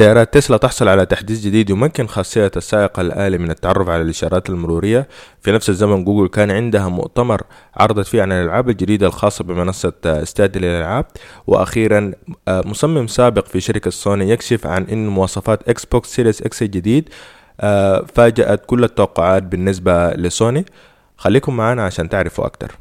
سيارات تسلا تحصل على تحديث جديد يمكن خاصية السائق الآلي من التعرف على الإشارات المرورية. في نفس الزمن جوجل كان عندها مؤتمر عرضت فيه عن الألعاب الجديدة الخاصة بمنصة استاد للألعاب. وأخيرا آه، مصمم سابق في شركة سوني يكشف عن أن مواصفات إكس بوكس سيريس إكس الجديد آه، فاجأت كل التوقعات بالنسبة لسوني. خليكم معنا عشان تعرفوا أكتر.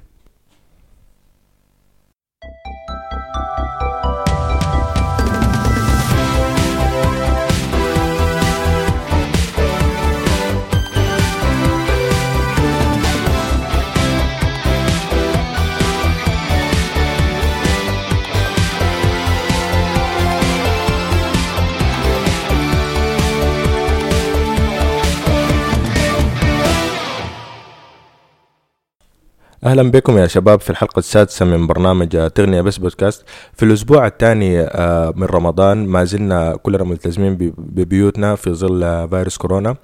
أهلا بكم يا شباب في الحلقة السادسة من برنامج تغنية بس بودكاست. في الأسبوع الثاني آه، من رمضان ما زلنا كلنا ملتزمين ببيوتنا في ظل فيروس كورونا.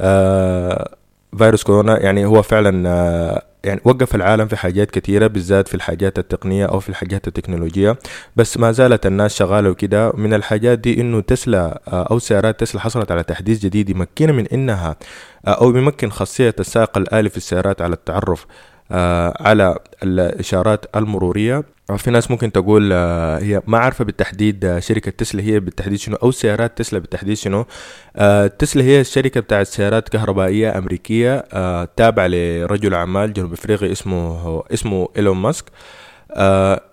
آه، فيروس كورونا يعني هو فعلا آه، يعني وقف العالم في حاجات كثيرة بالذات في الحاجات التقنية أو في الحاجات التكنولوجية. بس ما زالت الناس شغالة وكده. من الحاجات دي إنه تسلا أو سيارات تسلا حصلت على تحديث جديد يمكنها من إنها أو يمكن خاصية السائق الآلي في السيارات على التعرف. على الإشارات المرورية. في ناس ممكن تقول آه، هي ما عارفة بالتحديد آه، شركة تسلا هي بالتحديد شنو أو سيارات تسلا بالتحديد شنو. تسلا هي الشركة بتاعت سيارات كهربائية أمريكية تابعة لرجل أعمال جنوب أفريقي اسمه اسمه إيلون ماسك. آه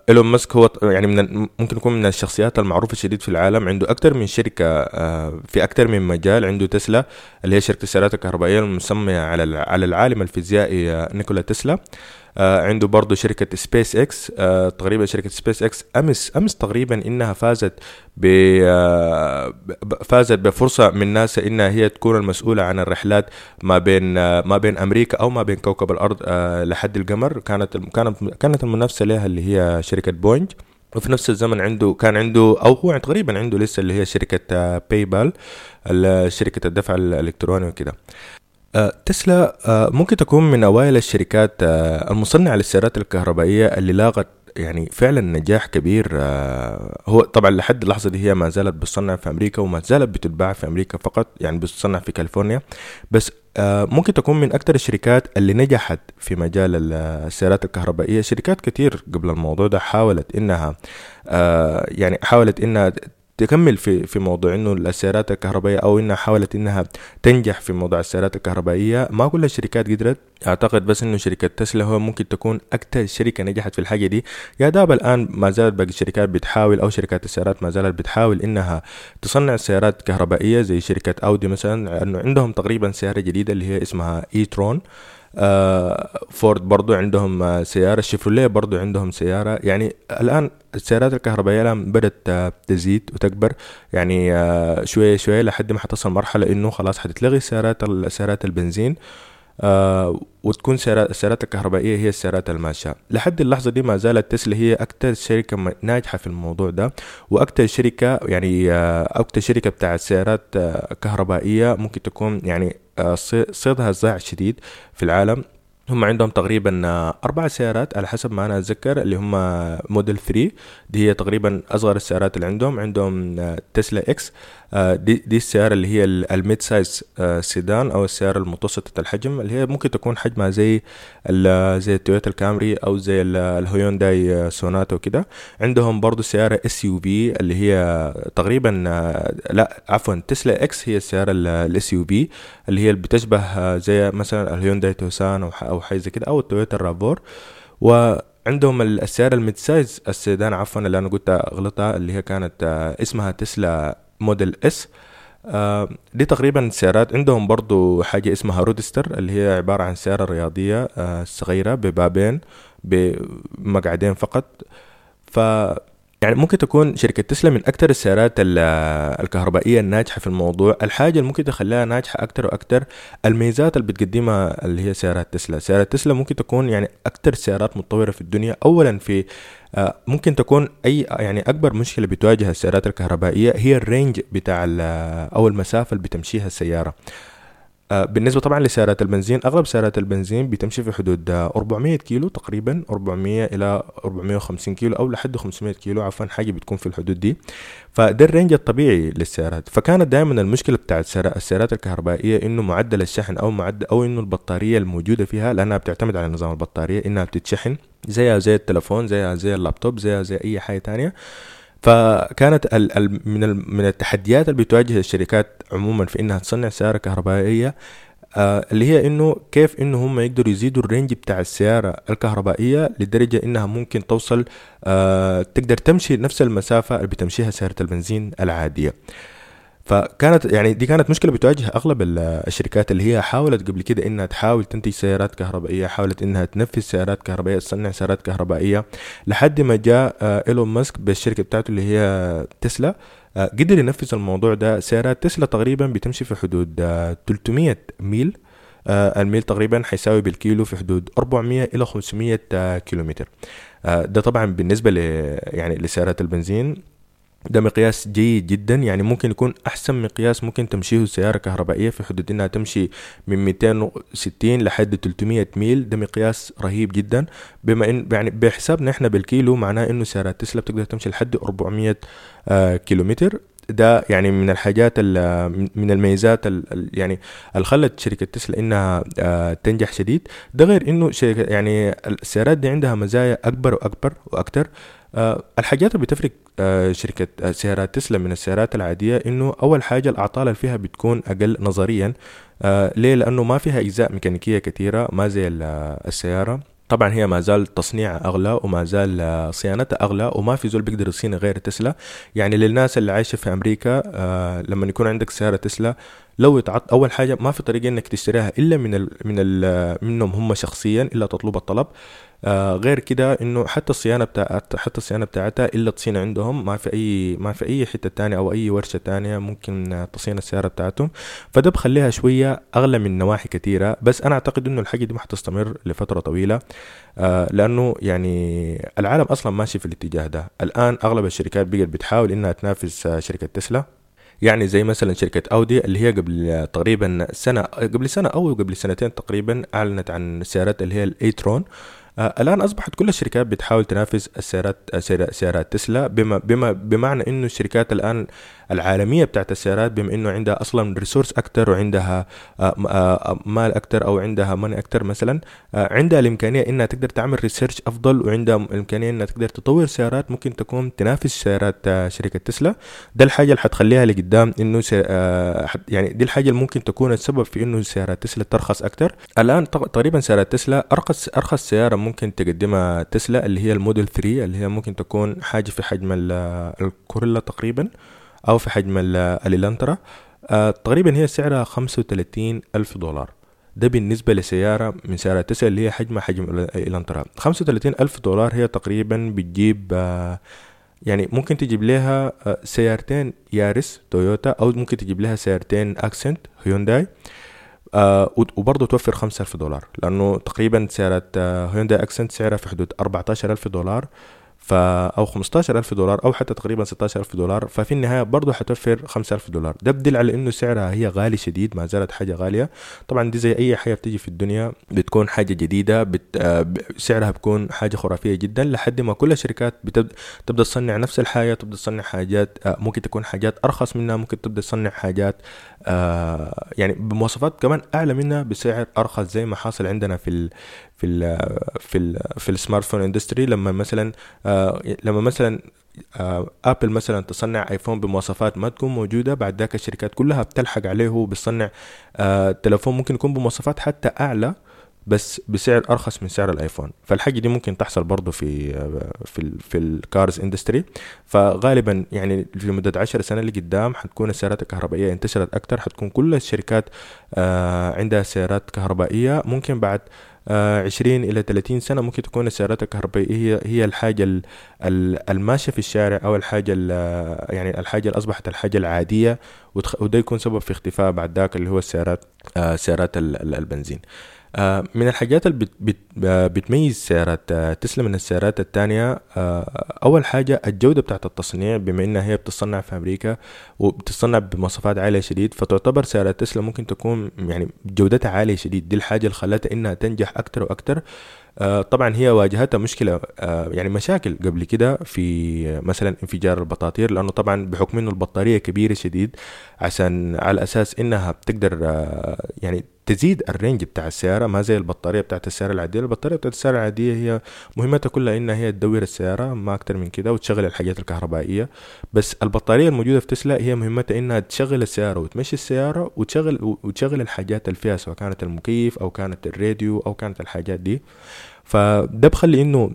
إيلون ماسك هو يعني من ممكن يكون من الشخصيات المعروفة شديد في العالم. عنده أكثر من شركة آه في أكثر من مجال. عنده تسلا اللي هي شركة السيارات الكهربائية المسمية على على العالم الفيزيائي آه نيكولا تسلا. آه عنده برضه شركة سبيس إكس آه تقريبا شركة سبيس إكس أمس أمس تقريبا إنها فازت ب آه فازت بفرصة من ناسا إنها هي تكون المسؤولة عن الرحلات ما بين آه ما بين أمريكا أو ما بين كوكب الأرض آه لحد القمر. كانت كانت كانت المنافسة لها اللي هي شركة بوينج. وفي نفس الزمن عنده كان عنده أو هو تقريبا عنده لسه اللي هي شركة باي بال شركة الدفع الإلكتروني وكده. آه، تسلا آه، ممكن تكون من أوائل الشركات آه، المصنعة للسيارات الكهربائية اللي لاغت يعني فعلا نجاح كبير هو طبعا لحد اللحظة دي هي ما زالت بتصنع في أمريكا وما زالت بتتباع في أمريكا فقط يعني بتصنع في كاليفورنيا. بس ممكن تكون من أكثر الشركات اللي نجحت في مجال السيارات الكهربائية. شركات كتير قبل الموضوع ده حاولت إنها يعني حاولت إنها تكمل في في موضوع إنه السيارات الكهربائية أو إنها حاولت إنها تنجح في موضوع السيارات الكهربائية ما كل الشركات قدرت. أعتقد بس إنه شركة تسلا هو ممكن تكون أكثر شركة نجحت في الحاجة دي. يا داب الآن ما زالت باقي الشركات بتحاول أو شركات السيارات ما زالت بتحاول إنها تصنع سيارات كهربائية زي شركة أودي مثلا انه عندهم تقريبا سيارة جديدة اللي هي اسمها اي ترون فورد برضو عندهم آه سيارة شيفروليه برضو عندهم سيارة. يعني الآن السيارات الكهربائية الآن بدأت آه تزيد وتكبر. يعني آه شوية شوية لحد ما حتصل مرحلة إنه خلاص حتتلغي سيارات سيارات البنزين آه وتكون سيارات السيارات الكهربائية هي السيارات الماشية. لحد اللحظة دي ما زالت تسلا هي أكثر شركة ناجحة في الموضوع ده. وأكثر شركة يعني آه أكثر شركة بتاعت سيارات آه كهربائية ممكن تكون يعني آه صيدها الزاع شديد في العالم. هم عندهم تقريبا آه، أربع سيارات على حسب ما أنا أتذكر اللي هم موديل 3 دي هي تقريبا أصغر السيارات اللي عندهم. عندهم آه، تسلا إكس آه، دي, دي السيارة اللي هي ال mid size آه، سيدان أو السيارة المتوسطة الحجم اللي هي ممكن تكون حجمها زي زي التويوتا الكامري أو زي الهيونداي آه، سوناتا وكده. عندهم برضو سيارة SUV اللي هي تقريبا لا عفوا تسلا إكس هي السيارة ال SUV اللي هي اللي بتشبه زي مثلا الهيونداي توسان أو حاجة زي كده أو التويوتا الراف فور و عندهم السيارة ال mid size ال sedan عفوا اللي أنا قلت غلطها اللي هي كانت اسمها تسلا model S آه دي تقريبا سيارات. عندهم برضو حاجة اسمها Roadster اللي هي عبارة عن سيارة رياضية آه صغيرة ببابين بمقعدين فقط. ف يعني ممكن تكون شركة تسلا من أكثر السيارات الكهربائية الناجحة في الموضوع. الحاجة اللي ممكن تخليها ناجحة أكثر وأكثر الميزات اللي بتقدمها اللي هي سيارات تسلا. سيارات تسلا ممكن تكون يعني أكثر سيارات متطورة في الدنيا. أولا في آه، ممكن تكون أي يعني أكبر مشكلة بتواجه السيارات الكهربائية هي ال range بتاع أو المسافة اللي بتمشيها السيارة. بالنسبة طبعا لسيارات البنزين أغلب سيارات البنزين بتمشي في حدود 400 كيلو تقريبا 400 إلى 450 كيلو أو لحد 500 كيلو عفوا حاجة بتكون في الحدود دي. فده ال range الطبيعي للسيارات. فكانت دائما المشكلة بتاعت السيارات الكهربائية إنه معدل الشحن أو معدل أو إنه البطارية الموجودة فيها لأنها بتعتمد على نظام البطارية إنها بتتشحن زيها زي التلفون زيها زي اللابتوب زيها زي أي حاجة تانية. فكانت من من التحديات اللي بتواجه الشركات عموما في إنها تصنع سيارة كهربائية آه اللي هي إنه كيف إنه هم يقدروا يزيدوا الرينج بتاع السيارة الكهربائية لدرجة إنها ممكن توصل آه تقدر تمشي نفس المسافة اللي بتمشيها سيارة البنزين العادية. فكانت يعني دي كانت مشكلة بتواجه أغلب الشركات اللي هي حاولت قبل كده إنها تحاول تنتج سيارات كهربائية حاولت إنها تنفذ سيارات كهربائية تصنع سيارات كهربائية لحد ما جاء آه، إيلون ماسك بالشركة بتاعته اللي هي تسلا آه، قدر ينفذ الموضوع ده. سيارات تسلا تقريبا بتمشي في حدود 300 آه، ميل الميل تقريبا حيساوي بالكيلو في حدود 400 إلى 500 كيلومتر. ده طبعا بالنسبة ل يعني لسيارات البنزين. ده مقياس جيد جدا يعني ممكن يكون أحسن مقياس ممكن تمشيه سيارة كهربائية في حدود إنها تمشي من 260 لحد 300 ميل. ده مقياس رهيب جدا. بما ان يعني بحسابنا إحنا بالكيلو معناه إنه سيارات تسلا بتقدر تمشي لحد 400 آه كيلومتر. ده يعني من الحاجات من الميزات يعني اللي خلت شركة تسلا إنها آه تنجح شديد. ده غير إنه يعني السيارات دي عندها مزايا أكبر وأكبر وأكثر الحاجات اللي بتفرق آه شركة آه سيارات تسلا من السيارات العادية إنه أول حاجة الأعطال اللي فيها بتكون أقل نظريا آه ليه؟ لأنه ما فيها أجزاء ميكانيكية كثيرة ما زي السيارة. طبعا هي ما زال تصنيعها أغلى وما زال آه، صيانتها أغلى وما في زول بيقدر يصينها غير تسلا. يعني للناس اللي عايشة في أمريكا آه لما يكون عندك سيارة تسلا لو يتعط أول حاجة ما في طريقة إنك تشتريها إلا من ال من ال منهم هم شخصيا إلا تطلب الطلب. آه غير كده إنه حتى الصيانة بتاعت حتى الصيانة بتاعتها إلا تصين عندهم. ما في اي ما في أي حتة تانية أو أي ورشة تانية ممكن تصين السيارة بتاعتهم. فده بخليها شوية أغلى من نواحي كثيره بس أنا أعتقد إنه الحاجة دي ما حتستمر لفترة طويلة. آه لأنه يعني العالم أصلا ماشي في الاتجاه ده. الآن أغلب الشركات بقت بتحاول إنها تنافس آه، شركة تسلا. يعني زي مثلا شركة أودي اللي هي قبل تقريبا سنة قبل سنة أو قبل سنتين تقريبا أعلنت عن السيارات اللي هي الإيترون آه، الآن أصبحت كل الشركات بتحاول تنافس السيارات سيارات تسلا بما بما بمعنى إنه الشركات الآن العالمية بتاعت السيارات بما إنه عندها أصلا ريسورس أكتر وعندها آه، آه، مال أكتر أو عندها ماني أكتر مثلا عندها الإمكانية إنها تقدر تعمل ريسيرش أفضل وعندها الإمكانية إنها تقدر تطور سيارات ممكن تكون تنافس سيارات شركة تسلا. ده الحاجة اللي حتخليها لقدام إنه يعني دي الحاجة اللي ممكن تكون السبب في إنه سيارات تسلا ترخص أكتر. الآن تقريبا سيارات تسلا أرخص أرخص سيارة ممكن تقدمها تسلا اللي هي الموديل 3 اللي هي ممكن تكون حاجة في حجم الكوريلا تقريبا. أو في حجم الإلانترا آه تقريبا هي سعرها خمسة وتلاتين ألف دولار. ده بالنسبة لسيارة من سيارات تسلا اللي هي حجمها حجم الإلانترا. خمسة وتلاتين ألف دولار هي تقريبا بتجيب آه يعني ممكن تجيب لها آه سيارتين يارس تويوتا أو ممكن تجيب لها سيارتين أكسنت هيونداي وبرضه توفر 5000 دولار. لأنه تقريبا سياره آه هيونداي أكسنت سعرها في حدود 14000 دولار. ف أو 15000 دولار أو حتى تقريبا 16000 دولار ففي النهاية برضه حتوفر 5000 دولار. ده بدل على إنه سعرها هي غالي شديد ما زالت حاجة غالية. طبعا دي زي أي حاجة بتيجي في الدنيا بتكون حاجة جديدة بت... آه، سعرها بيكون حاجة خرافية جدا لحد ما كل الشركات بتبدا تبدأ تصنع نفس الحاجة تبدأ تصنع حاجات آه، ممكن تكون حاجات أرخص منها ممكن تبدأ تصنع حاجات آه، يعني بمواصفات كمان أعلى منها بسعر أرخص زي ما حاصل عندنا في ال في ال في ال في ال smart phone industry لما مثلا آه لما مثلا آه ابل مثلا تصنع ايفون بمواصفات ما تكون موجودة بعد ذاك الشركات كلها بتلحق عليه وبتصنع آه تلفون ممكن يكون بمواصفات حتى أعلى بس بسعر أرخص من سعر الآيفون. فالحاجة دي ممكن تحصل برضه في في ال في ال cars industry فغالبا يعني في مده 10 سنة لقدام حتكون السيارات الكهربائية انتشرت أكثر حتكون كل الشركات آه عندها سيارات كهربائية. ممكن بعد آه، عشرين إلى ثلاثين سنة ممكن تكون السيارات الكهربائية هي هي الحاجة الماشية في الشارع أو الحاجة يعني الحاجة اللي أصبحت الحاجة العادية وده يكون سبب في اختفاء بعد ذاك اللي هو السيارات آه، سيارات البنزين. آه، من الحاجات اللي بت بت بتميز سيارات تسلا من السيارات التانية أول حاجة الجودة بتاعت التصنيع بما إنها هي بتصنع في أمريكا وبتصنع بمواصفات عالية شديد فتعتبر سيارات تسلا ممكن تكون يعني جودتها عالية شديد. دي الحاجة اللي خلتها إنها تنجح أكتر وأكتر. آه، طبعا هي واجهتها مشكلة آه، يعني مشاكل قبل كده في مثلا انفجار البطاطير لأنه طبعا بحكم إنه البطارية كبيرة شديد عشان على أساس إنها بتقدر آه، يعني تزيد الرينج بتاع السيارة ما زي البطارية بتاعت السيارة العادية. البطارية بتاعت السيارة العادية هي مهمتها كلها إنها هي تدور السيارة ما أكتر من كده وتشغل الحاجات الكهربائية. بس البطارية الموجودة في تسلا هي مهمتها إنها تشغل السيارة وتمشي السيارة وتشغل وتشغل الحاجات اللي فيها سواء كانت المكيف أو كانت الراديو أو كانت الحاجات دي. فده بخلي إنه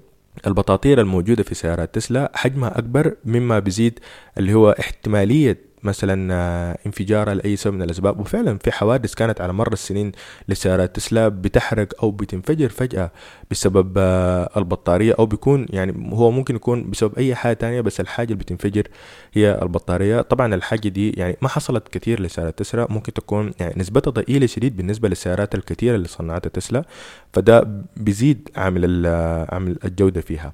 البطاطير الموجودة في سيارات تسلا حجمها أكبر مما بيزيد اللي هو احتمالية مثلا آه، انفجارها لأي سبب من الأسباب. وفعلا في حوادث كانت على مر السنين لسيارات تسلا بتحرق أو بتنفجر فجأة بسبب آه، البطارية أو بيكون يعني هو ممكن يكون بسبب أي حاجة تانية بس الحاجة اللي بتنفجر هي البطارية. طبعا الحاجة دي يعني ما حصلت كثير لسيارات تسلا ممكن تكون يعني نسبتها ضئيلة شديد بالنسبة للسيارات الكثيرة اللي صنعتها تسلا فده بيزيد عامل آه، عامل الجودة فيها.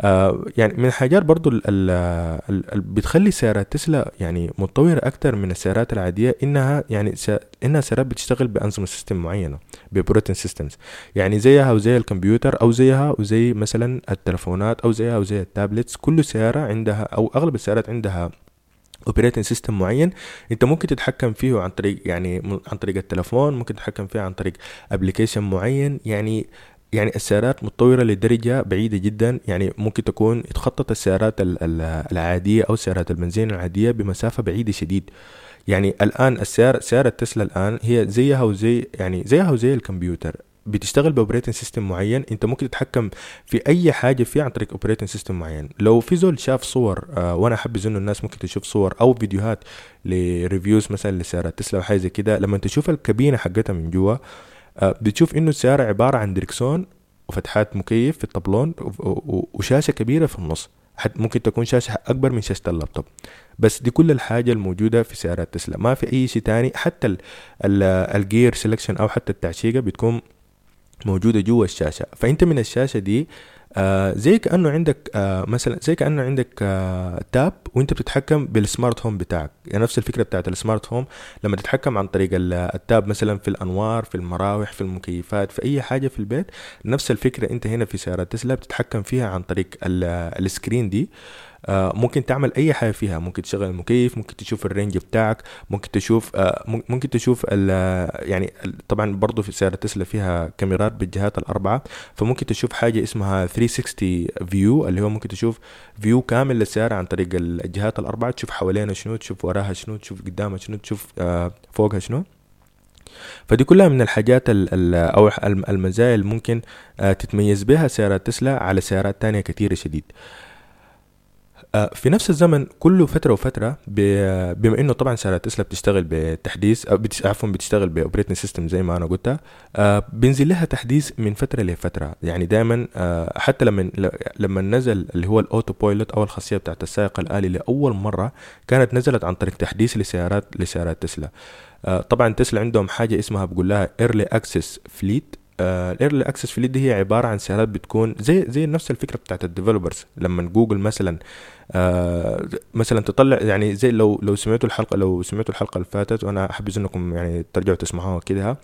آه يعني من الحاجات برضو اللي بتخلي سيارات تسلا يعني متطورة أكتر من السيارات العادية إنها يعني إنها سيارات بتشتغل بأنظمة system معينة ب operating systems. يعني زيها وزي الكمبيوتر أو زيها وزي مثلا التلفونات أو زيها وزي ال tablets كل سيارة عندها أو أغلب السيارات عندها operating system معين أنت ممكن تتحكم فيه عن طريق يعني عن طريق التلفون ممكن تتحكم فيه عن طريق application معين. يعني يعني السيارات متطورة لدرجة بعيدة جدا. يعني ممكن تكون تخطت السيارات العادية أو سيارات البنزين العادية بمسافة بعيدة شديد. يعني الآن السيارة سيارة تسلا الآن هي زيها وزي يعني زيها وزي الكمبيوتر. بتشتغل ب operating system معين. أنت ممكن تتحكم في أي حاجة فيه عن طريق operating system معين. لو في زول شاف صور آه وأنا احبذ إنه الناس ممكن تشوف صور أو فيديوهات ل reviews مثلا لسيارات تسلا وحاجه زي كده. لما تشوف الكابينة حقتها من جوا بتشوف إنه السيارة عبارة عن دركسون وفتحات مكيف في الطبلون وشاشة كبيرة في النص. حتى ممكن تكون شاشة أكبر من شاشة اللابتوب. بس دي كل الحاجة الموجودة في سيارات تسلا. ما في أي شيء تاني. حتى ال gear selection أو حتى التعشيقة بتكون موجودة جوا الشاشة. فأنت من الشاشة دي آه زي كأنه عندك آه مثلا زي كأنه عندك آه tab وأنت بتتحكم بال smart home بتاعك. يعني نفس الفكرة بتاعت ال smart home لما تتحكم عن طريق ال tab مثلا في الأنوار في المراوح في المكيفات في أي حاجة في البيت نفس الفكرة أنت هنا في سيارات تسلا بتتحكم فيها عن طريق ال screen دي. آه، ممكن تعمل أي حاجة فيها. ممكن تشغل المكيف ممكن تشوف ال range بتاعك ممكن تشوف آه، ممكن تشوف يعني طبعا برضه في سياره تسلا فيها كاميرات بالجهات الأربعة. فممكن تشوف حاجة اسمها 360 view اللي هو ممكن تشوف view كامل للسياره عن طريق الجهات الأربعة. تشوف حوالينا شنو تشوف وراها شنو تشوف قدامها شنو تشوف آه، فوقها شنو. فدي كلها من الحاجات أو المزايا اللي ممكن تتميز بها سيارات تسلا على سيارات تانية كثيرة شديد. آه، في نفس الزمن كل فترة وفترة بما إنه طبعا سيارات تسلا بتشتغل بتحديث أو عفوا بتشتغل ب operating system زي ما أنا قلتها. آه، بينزل لها تحديث من فترة لفترة. يعني دائما آه، حتى لما لما نزل اللي هو ال autopilot أو الخاصية بتاعت السائق الآلي لأول مرة كانت نزلت عن طريق تحديث لسيارات لسيارات تسلا. طبعا تسلا عندهم حاجة اسمها بقول لها early access fleet ال early access fleet دي هي عبارة عن سيارات بتكون زي زي نفس الفكرة بتاعت ال developers لما جوجل مثلا آه مثلا تطلع يعني زي لو لو سمعتوا الحلقة لو سمعتوا الحلقة اللي فاتت وأنا أحب إنكم يعني ترجعوا تسمعوها كده.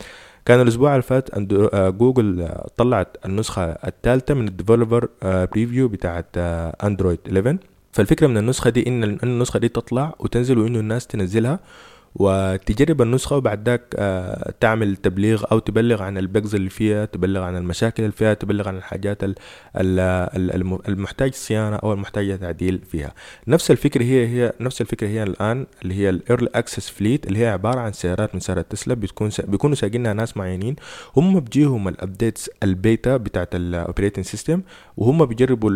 كان الأسبوع اللي فات آه جوجل طلعت النسخة الثالثه من ال developer آه preview بتاعت آه اندرويد 11 فالفكرة من النسخة دي إن النسخة دي تطلع وتنزل وإنه الناس تنزلها. وتجرب النسخة وبعد ذاك آه، تعمل تبليغ أو تبلغ عن ال bugs اللي فيها تبلغ عن المشاكل اللي فيها تبلغ عن الحاجات المحتاج صيانة أو المحتاجة تعديل فيها. نفس الفكرة هي هي نفس الفكرة هي الآن اللي هي ال early access fleet اللي هي عبارة عن سيارات من سيارات تسلا. بتكون بيكونوا سايقينها ناس معينين. هم بيجيهم ال updates ال beta بتاعت ال operating system وهم بيجربوا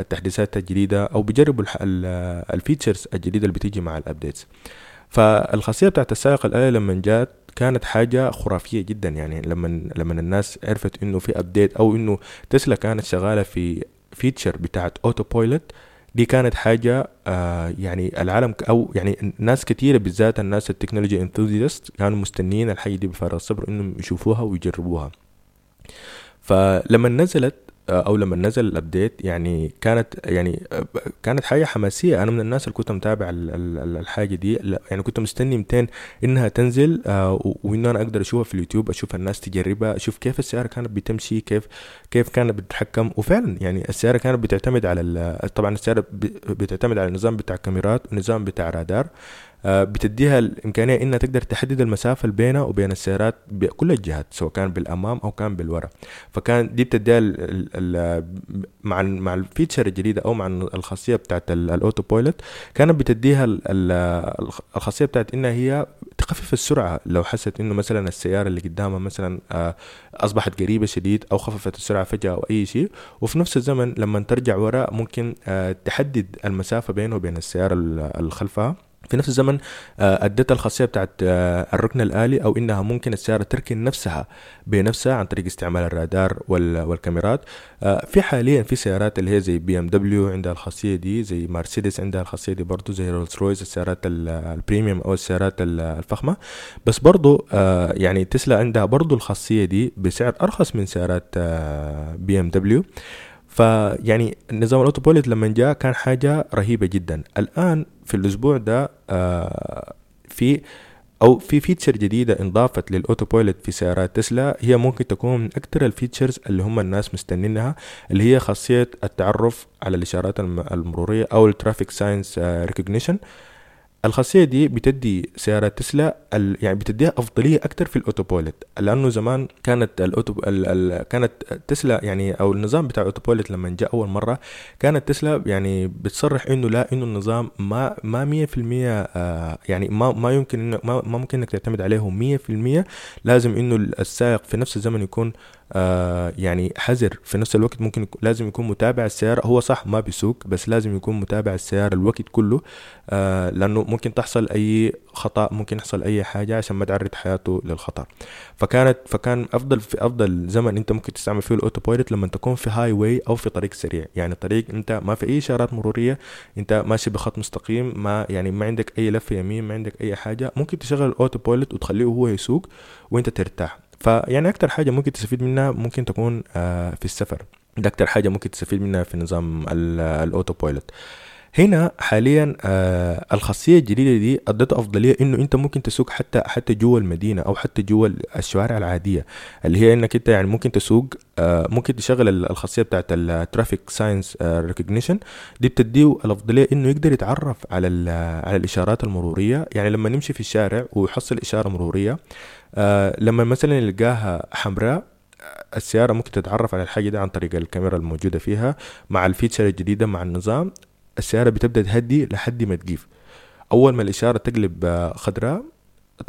التحديثات الجديدة أو بيجربوا ال features الجديدة اللي بتيجي مع ال updates فالخاصية بتاعت السائق الآلي لما جات كانت حاجة خرافية جدا. يعني لما لما الناس عرفت إنه في update أو إنه تسلا كانت شغالة في feature بتاعت autopilot دي كانت حاجة آه يعني العالم أو يعني ناس كثيرة بالذات الناس ال technology enthusiasts كانوا مستنيين الحاجة دي بفارغ الصبر إنهم يشوفوها ويجربوها. فلما نزلت أو لما نزل الابديت يعني كانت يعني كانت حاجة حماسية. أنا من الناس اللي كنت متابع الحاجة دي. يعني كنت مستني 200 إنها تنزل آه، وانه أنا أقدر أشوفها في اليوتيوب أشوف الناس تجربها أشوف كيف السياره كانت بتمشي كيف كيف كانت بتتحكم. وفعلا يعني السياره كانت بتعتمد على طبعا السياره بتعتمد على النظام بتاع كاميرات ونظام بتاع رادار آه، بتديها الإمكانية إنها تقدر تحدد المسافة اللي بينها وبين السيارات بكل الجهات سواء كان بالأمام أو كان بالورا. فكان دي بتديها مع مع ال feature الجديدة أو مع الخاصية بتاعت ال autopilot كانت بتديها الخاصية بتاعت إنها هي تخفف السرعة. لو حست إنه مثلا السيارة اللي قدامها مثلا آه، أصبحت قريبة شديد أو خففت السرعة فجأة أو أي شيء وفي نفس الزمن لما ترجع وراء ممكن آه، تحدد المسافة بينه وبين السيارة اللي خلفها. في نفس الزمن آه، ادت الخاصية بتاعت آه، الركن الآلي أو إنها ممكن السيارة تركن نفسها بنفسها عن طريق استعمال الرادار والكاميرات. آه، في حاليا في سيارات اللي هي زي بي إم دبليو عندها الخاصية دي زي مرسيدس عندها الخاصية دي برضو زي رولز رويس السيارات ال premium أو السيارات الفخمة. بس برضو يعني تسلا عندها برضو الخاصية دي بسعر أرخص من سيارات بي إم دبليو. فيعني نظام ال autopilot لما جاء كان حاجة رهيبة جدا. الآن في الأسبوع ده آه في أو في feature جديدة انضافت لل autopilot في سيارات تسلا. هي ممكن تكون من أكثر ال features اللي هم الناس مستنينها اللي هي خاصية التعرف على الإشارات المرورية أو ال traffic signs recognition الخاصية دي بتدي سيارات تسلا يعني بتديها أفضلية أكتر في ال autopilot لأنه زمان كانت ال auto ال... ال... كانت تسلا يعني أو النظام بتاع ال autopilot لما جاء أول مرة كانت تسلا يعني بتصرح إنه لا إنه النظام ما ما 100% آه يعني ما ما يمكن ما, ما ممكن إنك تعتمد عليه 100% لازم إنه السائق في نفس الزمن يكون آه يعني حذر. في نفس الوقت ممكن لازم يكون متابع السيارة. هو صح ما بيسوق بس لازم يكون متابع السيارة الوقت كله آه لأنه ممكن تحصل أي خطأ ممكن يحصل أي حاجة عشان ما تعرض حياته للخطر. فكانت فكان أفضل في أفضل زمن أنت ممكن تستعمل فيه ال autopilot لما تكون في highway أو في طريق سريع. يعني طريق أنت ما في أي إشارات مرورية أنت ماشي بخط مستقيم ما يعني ما عندك أي لفة يمين ما عندك أي حاجة. ممكن تشغل ال autopilot وتخليه هو يسوق وأنت ترتاح. فيعني أكتر حاجة ممكن تستفيد منها ممكن تكون آه، في السفر. ده أكتر حاجة ممكن تستفيد منها في نظام ال autopilot هنا حاليا آه الخاصية الجديدة دي ادته أفضلية إنه أنت ممكن تسوق حتى حتى جوا المدينة أو حتى جوا الشوارع العادية. اللي هي إنك أنت يعني ممكن تسوق آه ممكن تشغل الخاصية بتاعت ال traffic signs recognition دي بتديه الأفضلية إنه يقدر يتعرف على على الإشارات المرورية. يعني لما نمشي في الشارع ويحصل إشارة مرورية آه لما مثلا يلقاها حمراء السيارة ممكن تتعرف على الحاجة دي عن طريق الكاميرا الموجودة فيها مع الفيتشر الجديدة مع النظام. السيارة بتبدأ تهدي لحد ما تجيف أول ما الإشارة تقلب آه، خضراء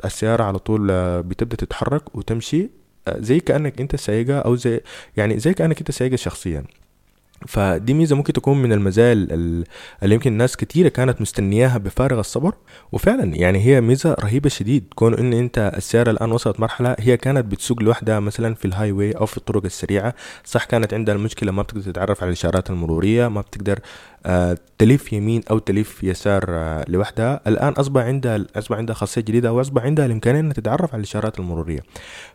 السيارة على طول آه، بتبدأ تتحرك وتمشي آه، زي كأنك أنت سايقة أو زي يعني زي كأنك أنت سايقة شخصيا. فدي ميزة ممكن تكون من المزايا اللي يمكن ناس كتيرة كانت مستنياها بفارغ الصبر. وفعلا يعني هي ميزة رهيبة شديد. كون إن أنت السيارة الآن وصلت مرحلة هي كانت بتسوق لوحدها مثلا في ال highway أو في الطرق السريعة. صح كانت عندها المشكلة ما بتقدر تتعرف على الإشارات المرورية ما بتقدر تلف يمين أو تلف يسار آه لوحدها. الآن أصبح عندها أصبح عندها خاصية جديدة وأصبح عندها الإمكانية إنها تتعرف على الإشارات المرورية.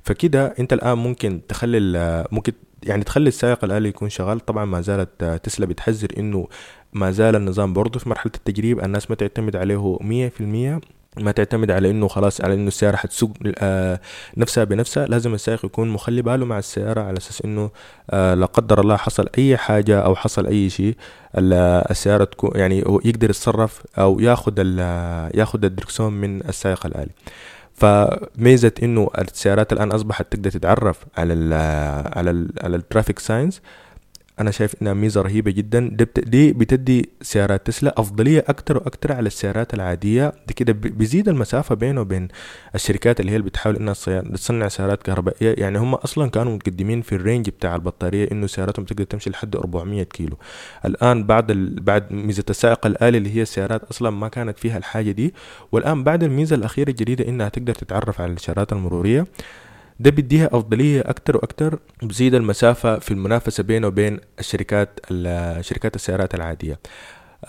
فكده أنت الآن ممكن تخلي ممكن يعني تخلي السائق الآلي يكون شغال. طبعا ما زالت تسلا بتحذر إنه ما زال النظام برضه في مرحلة التجريب. الناس ما تعتمد عليه مية في المية. ما تعتمد على إنه خلاص على إنه السيارة حتسوق آه نفسها بنفسها لازم السائق يكون مخلي باله مع السيارة على أساس إنه آه لا قدر الله حصل أي حاجة أو حصل أي شيء السيارة تكون يعني يقدر يتصرف أو ياخذ ياخذ الدركسون من السائق الآلي. فميزة إنه السيارات الآن أصبحت تقدر تتعرف على ال على ال على ال traffic signs أنا شايف إنها ميزة رهيبة جدا. دي بتدي سيارات تسلا أفضلية أكتر وأكتر على السيارات العادية. دي كده بيزيد المسافة بينه وبين الشركات اللي هي اللي بتحاول إنها تصنع سيارات كهربائية. يعني هم أصلا كانوا متقدمين في ال range بتاع البطارية إنه سياراتهم تقدر تمشي لحد 400 كيلو. الآن بعد ال... بعد ميزة السائق الآلي اللي هي السيارات أصلا ما كانت فيها الحاجة دي. والآن بعد الميزة الأخيرة الجديدة إنها تقدر تتعرف على الاشارات المرورية. ده بيديها أفضلية أكتر وأكتر بزيد المسافة في المنافسة بينه وبين الشركات شركات السيارات العادية.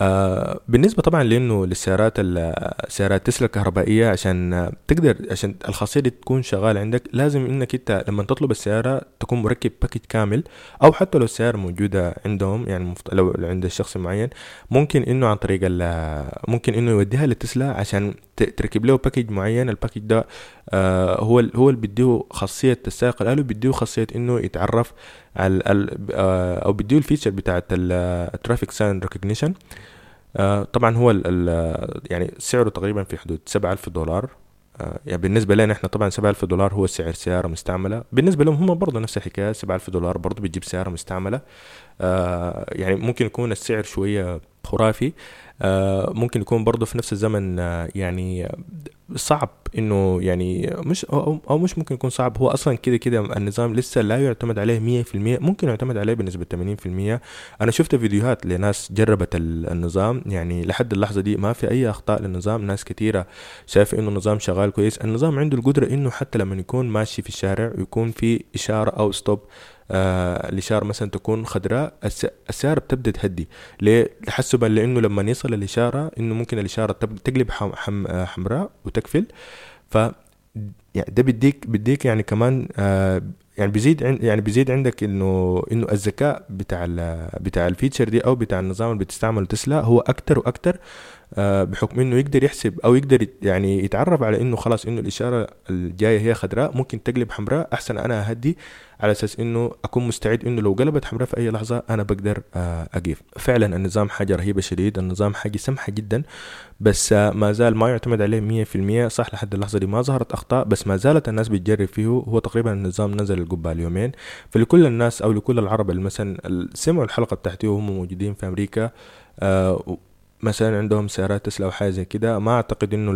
آه بالنسبة طبعا لأنه للسيارات سيارات تسلا الكهربائية عشان تقدر عشان الخاصية دي تكون شغالة عندك لازم إنك أنت لما تطلب السيارة تكون مركب باكج كامل أو حتى لو السيارة موجودة عندهم يعني لو عند الشخص معين ممكن إنه عن طريق ممكن إنه يوديها لتسلا عشان تركب له package معين. ال package ده آه هو هو اللي بيديه خاصية السائق الالي بيديه خاصية إنه يتعرف على آه أو بيديه ال feature بتاعت ال traffic sign recognition طبعا هو ال يعني سعره تقريبا في حدود سبعة ألف دولار. آه يعني بالنسبة لنا إحنا طبعا سبعة ألف دولار هو سعر سيارة مستعملة. بالنسبة لهم هم برضه نفس سبعة ألف دولار برضه بتجيب سيارة مستعملة. آه يعني ممكن يكون السعر شوية خرافي. ممكن يكون برضه في نفس الزمن آه يعني صعب إنه يعني مش أو, مش ممكن يكون صعب. هو أصلا كده كده النظام لسه لا يعتمد عليه مية في المية ممكن يعتمد عليه في المية. أنا شفت فيديوهات لناس جربت النظام يعني لحد اللحظة دي ما في أي أخطاء للنظام. ناس كتيرة شايفة إنه النظام شغال كويس. النظام عنده القدرة إنه حتى لما يكون ماشي في الشارع يكون في إشارة أو ستوب آه الإشارة مثلا تكون خضراء السيارة بتبدأ تهدي. ليه؟ حسبا لأنه لما يصل الإشارة إنه ممكن الإشارة تقلب حم حم حمراء وتقفل. ف يعني ده بيديك بيديك يعني كمان آه يعني بيزيد يعني بيزيد عندك إنه إنه الذكاء بتاع بتاع الفيتشر دي أو بتاع النظام اللي بتستعمله تسلا هو أكتر وأكتر آه بحكم إنه يقدر يحسب أو يقدر يعني يتعرف على إنه خلاص إنه الإشارة الجاية هي خضراء ممكن تقلب حمراء أحسن أنا أهدي. على أساس إنه أكون مستعد إنه لو قلبت حمراء في أي لحظة أنا بقدر آه اقيف فعلا النظام حاجة رهيبة شديد النظام حاجة سمحة جدا بس آه ما زال ما يعتمد عليه 100% صح لحد اللحظة دي ما ظهرت أخطاء بس ما زالت الناس بتجرب فيه. هو تقريبا النظام نزل القبه اليومين فلكل الناس أو لكل العرب اللي مثلا سمعوا الحلقة بتاعتي وهم موجودين في أمريكا آه مثلا عندهم سيارات تسلا أو حاجة زي كده ما أعتقد إنه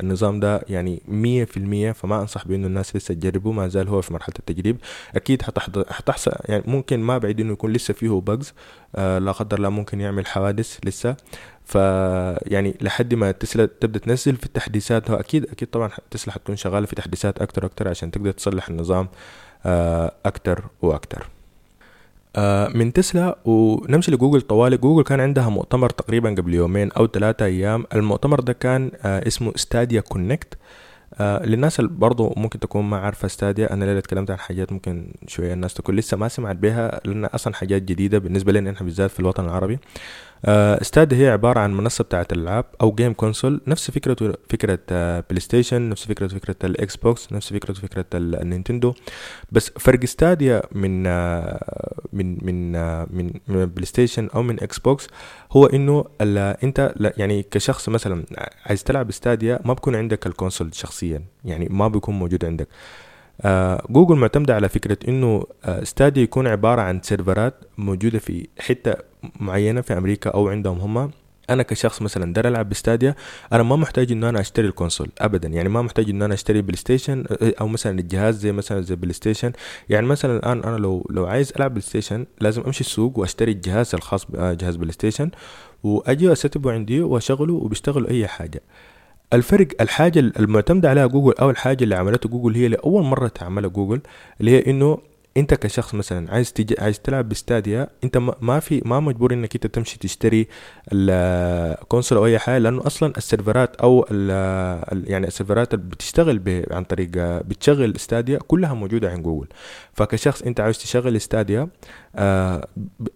النظام ده يعني مية في المية فما أنصح بإنه الناس لسه تجربه ما زال هو في مرحلة التجريب. أكيد حتحصل يعني ممكن ما بعيد إنه يكون لسه فيه bugs آه لا قدر الله ممكن يعمل حوادث لسه. ف يعني لحد ما تسلا تبدأ تنزل في التحديثات هو أكيد أكيد طبعا تسلا حتكون شغالة في تحديثات أكتر وأكتر عشان تقدر تصلح النظام آه أكتر وأكتر. من تسلا ونمشي لجوجل طوالي. جوجل كان عندها مؤتمر تقريبا قبل يومين أو ثلاثة أيام. المؤتمر ده كان آه اسمه Stadia Connect آه للناس اللي برضو ممكن تكون ما عارفة Stadia أنا الليلة اتكلمت عن حاجات ممكن شوية الناس تكون لسه ما سمعت بها لأن أصلا حاجات جديدة بالنسبة لنا إحنا بالذات في الوطن العربي. Stadia هي عبارة عن منصة بتاعت الألعاب أو game console نفس فكرة فكرة PlayStation نفس فكرة فكرة ال Xbox نفس فكرة فكرة ال Nintendo بس فرق Stadia من من من من من PlayStation أو من Xbox هو إنه أنت يعني كشخص مثلا عايز تلعب Stadia ما بكون عندك ال console شخصيا. يعني ما بيكون موجود عندك. آه جوجل معتمدة على فكرة إنه آه Stadia يكون عبارة عن سيرفرات موجودة في حتة معينة في أمريكا أو عندهم هم. أنا كشخص مثلا داير ألعب ب Stadia أنا ما محتاج إنه أنا أشتري ال console ابدا. يعني ما محتاج إنه أنا أشتري PlayStation أو مثلا الجهاز زي مثلا زي PlayStation. يعني مثلا الآن أنا لو لو عايز ألعب PlayStation لازم أمشي السوق وأشتري الجهاز الخاص بجهاز PlayStation وأجي اسيتبه عندي وأشغله وبيشتغل أي حاجة. الفرق الحاجة المعتمدة عليها جوجل أو الحاجة اللي عملته جوجل هي لاول مرة تعملها جوجل اللي هي إنه أنت كشخص مثلا عايز تجي عايز تلعب ب Stadia أنت ما في ما مجبور إنك أنت تمشي تشتري ال console أو أي حاجة لأنه أصلا السيرفرات أو ال يعني السيرفرات اللي بتشتغل عن طريق بتشغل Stadia كلها موجودة عند جوجل. فكشخص أنت عايز تشغل Stadia آه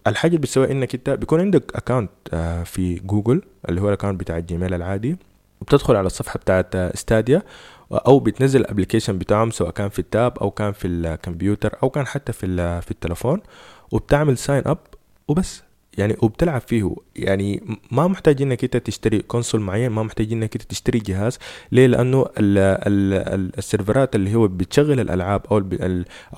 الحاجة اللي بتسويها إنك أنت بيكون عندك account آه في جوجل اللي هو ال account بتاع ال Gmail العادي. وبتدخل على الصفحة بتاعت Stadia أو بتنزل ال application بتاعهم سواء كان في ال tab أو كان في الكمبيوتر أو كان حتى في في التلفون وبتعمل sign up وبس. يعني وبتلعب فيه. يعني ما محتاج إنك أنت تشتري console معين ما محتاج إنك أنت تشتري جهاز. ليه؟ لأنه ال ال السيرفرات اللي هو بتشغل الألعاب أو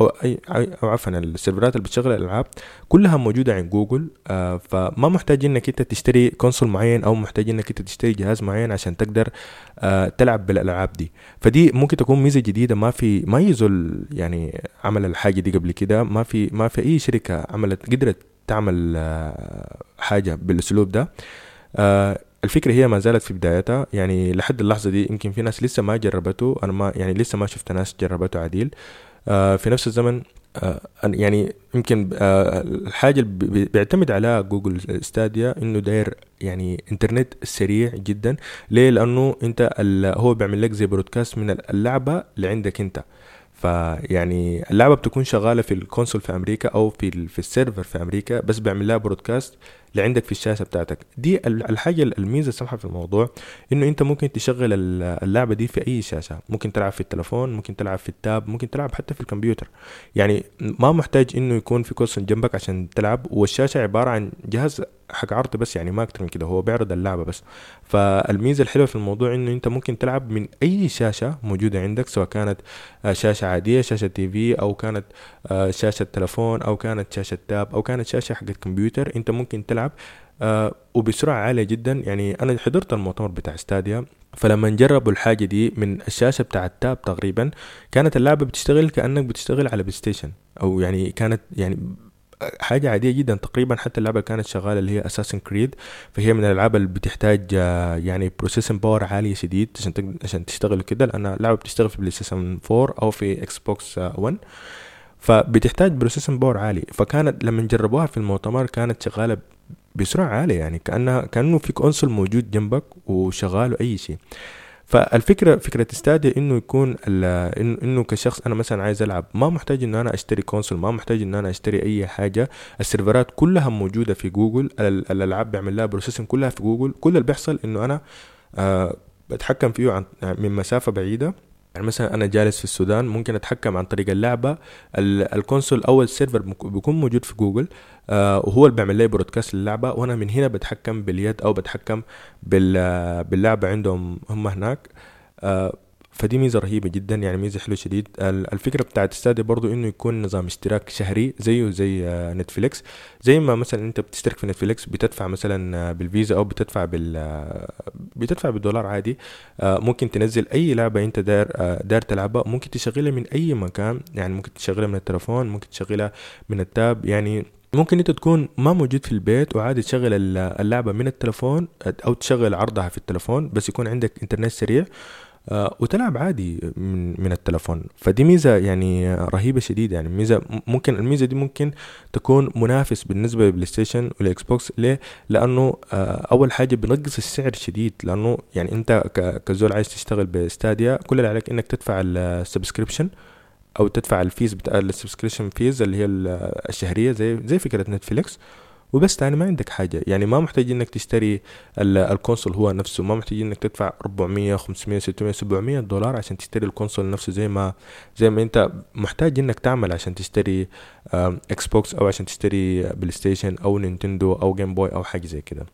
أو أي أو عفوا السيرفرات اللي بتشغل الألعاب كلها موجودة عند جوجل. آه فما محتاج إنك أنت تشتري console معين أو محتاج إنك أنت تشتري جهاز معين عشان تقدر آه تلعب بالألعاب دي. فدي ممكن تكون ميزة جديدة. ما في ما في زول يعني عمل الحاجة دي قبل كده. ما في ما في أي شركة عملت قدرت تعمل حاجة بالأسلوب ده. الفكرة هي ما زالت في بدايتها. يعني لحد اللحظة دي يمكن في ناس لسه ما جربته. أنا ما يعني لسه ما شفت ناس جربته عديل. في نفس الزمن آه يعني يمكن آه الحاجة اللي بيعتمد عليها جوجل Stadia إنه داير يعني إنترنت سريع جدا. ليه؟ لأنه أنت هو بيعمل لك زي broadcast من اللعبة اللي عندك أنت. فيعني اللعبة بتكون شغالة في ال console في أمريكا أو في في ال server في أمريكا بس بيعمل لها broadcast اللي عندك في الشاشة بتاعتك. دي الحاجة الميزة السمحه في الموضوع إنه أنت ممكن تشغل اللعبة دي في أي شاشة. ممكن تلعب في التلفون ممكن تلعب في ال tab ممكن تلعب حتى في الكمبيوتر. يعني ما محتاج إنه يكون في console جنبك عشان تلعب والشاشة عبارة عن جهاز حق عرض بس يعني ما أكتر من كده هو بيعرض اللعبة بس. فالميزة الحلوة في الموضوع إنه أنت ممكن تلعب من أي شاشة موجودة عندك سواء كانت آه، شاشة عادية شاشة TV أو كانت آه، شاشة تلفون أو كانت شاشة tab أو كانت شاشة حق الكمبيوتر. أنت ممكن تلعب آه وبسرعة عالية جدا. يعني أنا حضرت المؤتمر بتاع Stadia فلما جربوا الحاجة دي من الشاشة بتاع ال tab تقريبا كانت اللعبة بتشتغل كأنك بتشتغل على PlayStation. أو يعني كانت يعني حاجة عادية جدا. تقريبا حتى اللعبة كانت شغالة اللي هي Assassin's Creed فهي من الألعاب اللي بتحتاج آه، يعني processing power عالية شديد عشان عشان تشتغل كده لأن اللعبة بتشتغل في PlayStation 4 أو في Xbox 1 فبتحتاج processing power عالي. فكانت لما جربوها في المؤتمر كانت شغالة بسرعة عالية يعني كأنها كأنه في console موجود جنبك وشغال أي شيء. فالفكرة فكرة Stadia إنه يكون إنه كشخص أنا مثلا عايز ألعب ما محتاج إنه أنا أشتري console ما محتاج إنه أنا أشتري أي حاجة. ال servers كلها موجودة في جوجل الألعاب بيعمل لها processing كلها في جوجل. كل اللي بيحصل إنه أنا أه بتحكم فيه عن من مسافة بعيدة. يعني مثلا أنا جالس في السودان ممكن أتحكم عن طريق اللعبة. ال console أو ال server بيكون موجود في جوجل آه وهو اللي بيعمل لي broadcast للعبة. وأنا من هنا بتحكم باليد أو بتحكم باللعبة عندهم هم هناك. آه فدي ميزة رهيبة جدا يعني ميزة حلوة شديد. الفكرة بتاعت Stadia برضو إنه يكون نظام اشتراك شهري زيه زي آه، Netflix. زي ما مثلا أنت بتشترك في Netflix بتدفع مثلا آه، بالفيزا أو بتدفع بال آه، بتدفع بالدولار عادي. ممكن تنزل أي لعبة أنت داير داير تلعبها. ممكن تشغلها من أي مكان يعني ممكن تشغلها من التلفون ممكن تشغلها من ال tab. يعني ممكن أنت تكون ما موجود في البيت وعادي تشغل اللعبة من التلفون أو تشغل عرضها في التلفون بس يكون عندك إنترنت سريع. وتلعب عادي من, من التلفون. فدي ميزة يعني رهيبة شديدة. يعني ميزة ممكن الميزة دي ممكن تكون منافس بالنسبة لل PlayStation وال Xbox. ليه؟ لأنه آه، أول حاجة بنقص السعر شديد. لأنه يعني أنت كزول عايز تشتغل ب Stadia كل اللي عليك إنك تدفع ال subscription أو تدفع ال fees بتاع ال subscription fees اللي هي الشهرية زي زي فكرة Netflix. وبس تاني ما عندك حاجة. يعني ما محتاج إنك تشتري ال console هو نفسه. ما محتاج إنك تدفع 400 500 600 700 دولار عشان تشتري ال console نفسه زي ما زي ما أنت محتاج إنك تعمل عشان تشتري Xbox أو عشان تشتري PlayStation أو Nintendo أو Game Boy أو حاجة زي كده.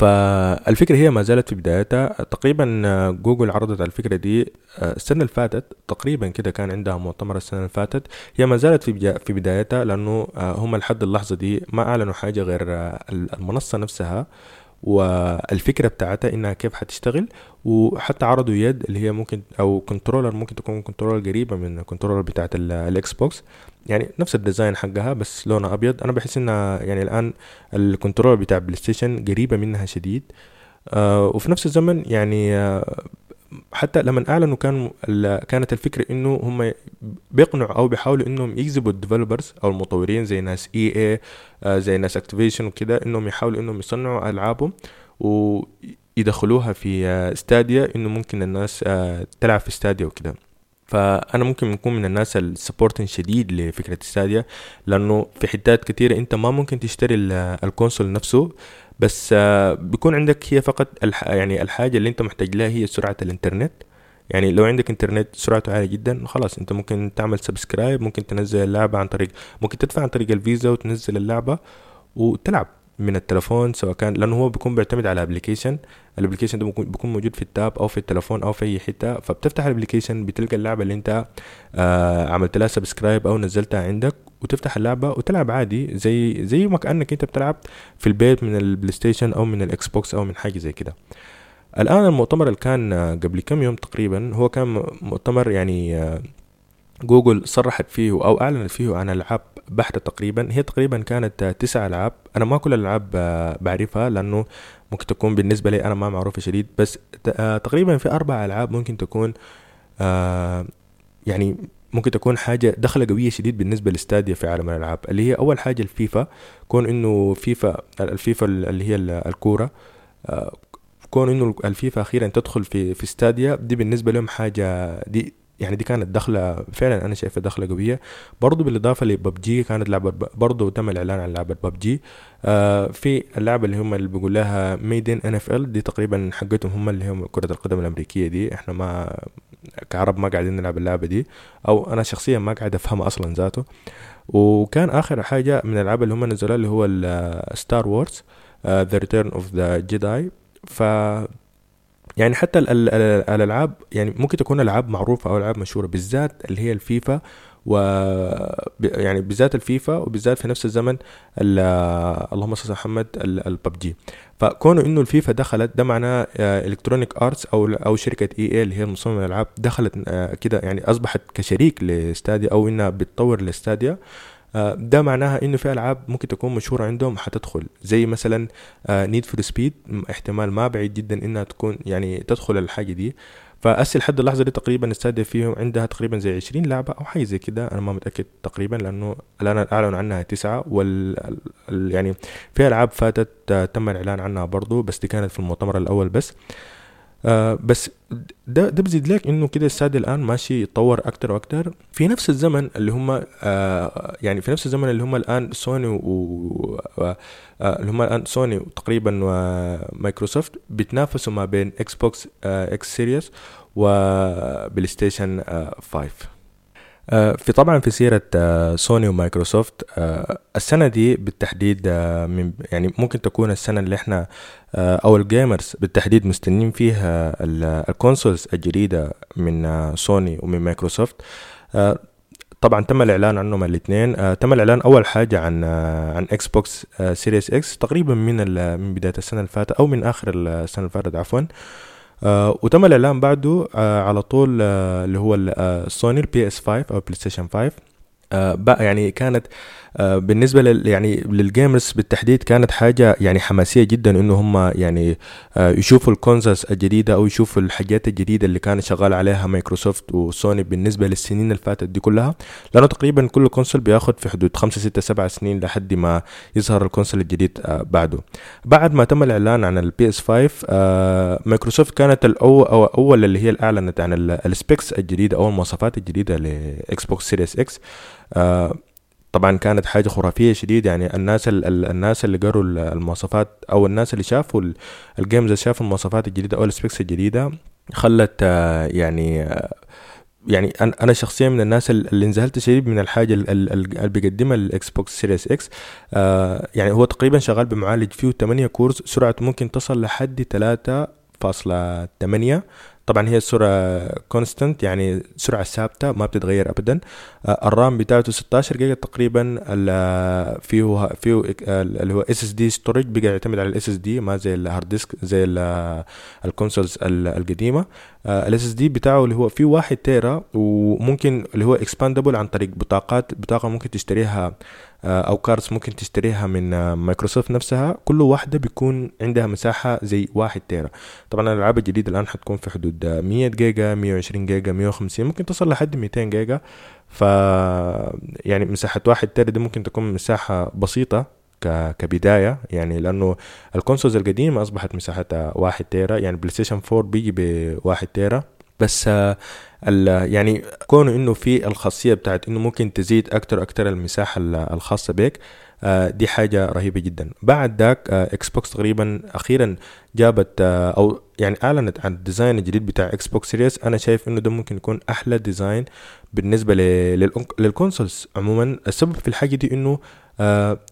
فالفكرة هي ما زالت في بدايتها. تقريبا آه، جوجل عرضت الفكرة دي آه، السنة اللي فاتت تقريبا كده كان عندها مؤتمر السنة اللي فاتت. هي ما زالت في في بدايتها لأنه آه، هم لحد اللحظة دي ما أعلنوا حاجة غير المنصة نفسها. والفكرة بتاعتها إنها كيف حتشتغل وحتى عرضوا يد اللي هي ممكن أو controller ممكن تكون controller قريبة من ال controller بتاعت ال Xbox يعني نفس ال design حقها بس لونها أبيض. أنا بحس إنها يعني الآن ال controller بتاع PlayStation قريبة منها شديد. آه وفي نفس الزمن يعني آه حتى لما أعلنوا كان كانت الفكرة إنه هم بيقنعوا أو بيحاولوا إنهم يجذبوا ال developers أو المطورين زي ناس EA آه زي ناس Activision وكده إنهم يحاولوا إنهم يصنعوا ألعابهم ويدخلوها في Stadia إنه ممكن الناس آه تلعب في Stadia وكده. فأنا ممكن اكون من الناس ال supporting شديد لفكرة Stadia لأنه في حتات كتيرة أنت ما ممكن تشتري ال console نفسه بس آه، بيكون عندك هي فقط. يعني الحاجة اللي انت محتاج لها هي سرعة الانترنت يعني لو عندك انترنت سرعته عالية جدا خلاص انت ممكن تعمل subscribe ممكن تنزل اللعبة عن طريق ممكن تدفع عن طريق الفيزا وتنزل اللعبة وتلعب من التلفون سواء كان لأنه هو بيكون بيعتمد على application ال application ده بيكون موجود في ال tab أو في التلفون أو في أي حتة فبتفتح ال application بتلقى اللعبة اللي انت آه عملت لها subscribe أو نزلتها عندك وتفتح اللعبة وتلعب عادي زي زي ما كأنك أنت بتلعب في البيت من ال PlayStation أو من ال Xbox أو من حاجة زي كده. الآن المؤتمر اللي كان قبل كم يوم تقريبا هو كان مؤتمر يعني آه، جوجل صرحت فيه أو أعلنت فيه عن ألعاب بحتة تقريبا. هي تقريبا كانت تسع ألعاب. أنا ما كل الألعاب آه، بعرفها لأنه ممكن تكون بالنسبة لي أنا ما معروفة شديد بس آه، تقريبا في أربع ألعاب ممكن تكون يعني ممكن تكون حاجة دخلة قوية شديد بالنسبة لستاديا في عالم الألعاب اللي هي أول حاجة الفيفا كون إنه فيفا الفيفا اللي هي الكورة آه، كون إنه الفيفا أخيرا تدخل في في ستاديا دي بالنسبة لهم حاجة دي يعني دي كانت دخلة فعلا أنا شايفها دخلة قوية. برضو بالإضافة لببجي كانت لعبة برضو تم الإعلان عن لعبة ببجي. آه في اللعبة اللي هم اللي بيقول لها Madden NFL دي تقريبا حقتهم هم اللي هم كرة القدم الأمريكية دي إحنا ما كعرب ما قاعدين نلعب اللعبة دي أو أنا شخصيا ما قاعد أفهمها أصلا ذاته. وكان آخر حاجة من الألعاب اللي هم نزلوها اللي هو Star Wars The Return of the Jedi ف يعني حتى الألعاب يعني ممكن تكون ألعاب معروفة أو ألعاب مشهورة بالذات اللي هي الفيفا و يعني بالذات الفيفا وبالذات في نفس الزمن اللهم صل على محمد الببجي فكونه إنه الفيفا دخلت ده معناه Electronic Arts أو أو شركة EA اللي هي المصممة الالعاب دخلت آه، كده يعني أصبحت كشريك ل Stadia أو إنها بتطور ل Stadia آه، ده معناها إنه في ألعاب ممكن تكون مشهورة عندهم حتدخل. زي مثلا Need for Speed احتمال ما بعيد جدا إنها تكون يعني تدخل الحاجة دي. فأسي لحد اللحظة دي تقريبا Stadia فيهم عندها تقريبا زي عشرين لعبة أو حاجة زي كده. أنا ما متأكد تقريبا لأنه الآن أعلنوا عنها تسعة وال يعني في ألعاب فاتت آه، تم الإعلان عنها برضو بس دي كانت في المؤتمر الأول بس. آه بس ده ده بزيد لك إنه كده Stadia الآن ماشي يتطور أكتر وأكتر. في نفس الزمن اللي هم آه يعني في نفس الزمن اللي هم الآن سوني و آه اللي هم الآن سوني تقريبا ومايكروسوفت بيتنافسوا ما بين Xbox آه X Series و PlayStation 5 آه، في طبعا في سيرة آه، Sony و Microsoft آه، السنة دي بالتحديد من يعني ممكن تكون السنة اللي إحنا أو ال gamers بالتحديد مستنين فيها ال consoles الجديدة من سوني ومن مايكروسوفت. طبعا تم الإعلان عنهم الاثنين. تم الإعلان أول حاجة عن عن Xbox Series X تقريبا من من بداية السنة اللي فاتت أو من آخر السنة اللي فاتت عفوا. آه وتم الإعلان بعده آه على طول آه اللي هو السوني ال PS5 أو بلاي ستيشن 5 آه يعني كانت آه بالنسبة لل يعني لل gamers بالتحديد كانت حاجة يعني حماسية جدا إنه هم يعني آه يشوفوا ال consoles الجديدة أو يشوفوا الحاجات الجديدة اللي كان شغال عليها مايكروسوفت وسوني بالنسبة للسنين اللي فاتت دي كلها. لأنه تقريبا كل console بياخد في حدود خمسة ستة سبعة سنين لحد ما يظهر ال console الجديد آه بعده. بعد ما تم الإعلان عن ال PS5 آه مايكروسوفت كانت الأول أو أول اللي هي اعلنت عن ال specs الجديدة أو المواصفات الجديدة ل Xbox Series X طبعا كانت حاجة خرافية شديد يعني الناس الناس اللي قروا المواصفات أو الناس اللي شافوا ال games شافوا المواصفات الجديدة أو ال specs الجديدة خلت آه، يعني آه، يعني أنا شخصيا من الناس اللي انزهلت شديد من الحاجة اللي بيقدمها ال Xbox Series X آه يعني هو تقريبا شغال بمعالج فيه 8 cores سرعته ممكن تصل لحد 3.8 طبعا هي السرعة constant يعني سرعة ثابتة ما بتتغير ابدا. آه، ال RAM بتاعته 16 جيجا تقريبا فيه فيه اللي هو SSD storage بقى يعتمد على ال SSD ما زي ال hard disk زي ال consoles القديمة. ال SSD بتاعه اللي هو فيه واحد تيرا وممكن اللي هو expandable عن طريق بطاقات بطاقة ممكن تشتريها آه، أو cards ممكن تشتريها من آه، مايكروسوفت نفسها. كل واحدة بيكون عندها مساحة زي واحد تيرا. طبعا الألعاب الجديدة الآن حتكون في حدود 100 جيجا 120 جيجا 150 ممكن توصل لحد 200 جيجا. ف يعني مساحة واحد تيرا دي ممكن تكون مساحة بسيطة كبداية. يعني لأنه ال consoles القديمة أصبحت مساحتها واحد تيرا. يعني بلاي ستيشن 4 بيجي بواحد تيرا. بس آه، يعني كونه إنه في الخاصية بتاعت إنه ممكن تزيد أكتر أكتر المساحة الخاصة بك آه، دي حاجة رهيبة جدا. بعد ذاك Xbox تقريبا أخيرا جابت آه، أو يعني أعلنت عن ال design الجديد بتاع Xbox Series أنا شايف إنه ده ممكن يكون أحلى design بالنسبة لل consoles عموما. السبب في الحاجة دي إنه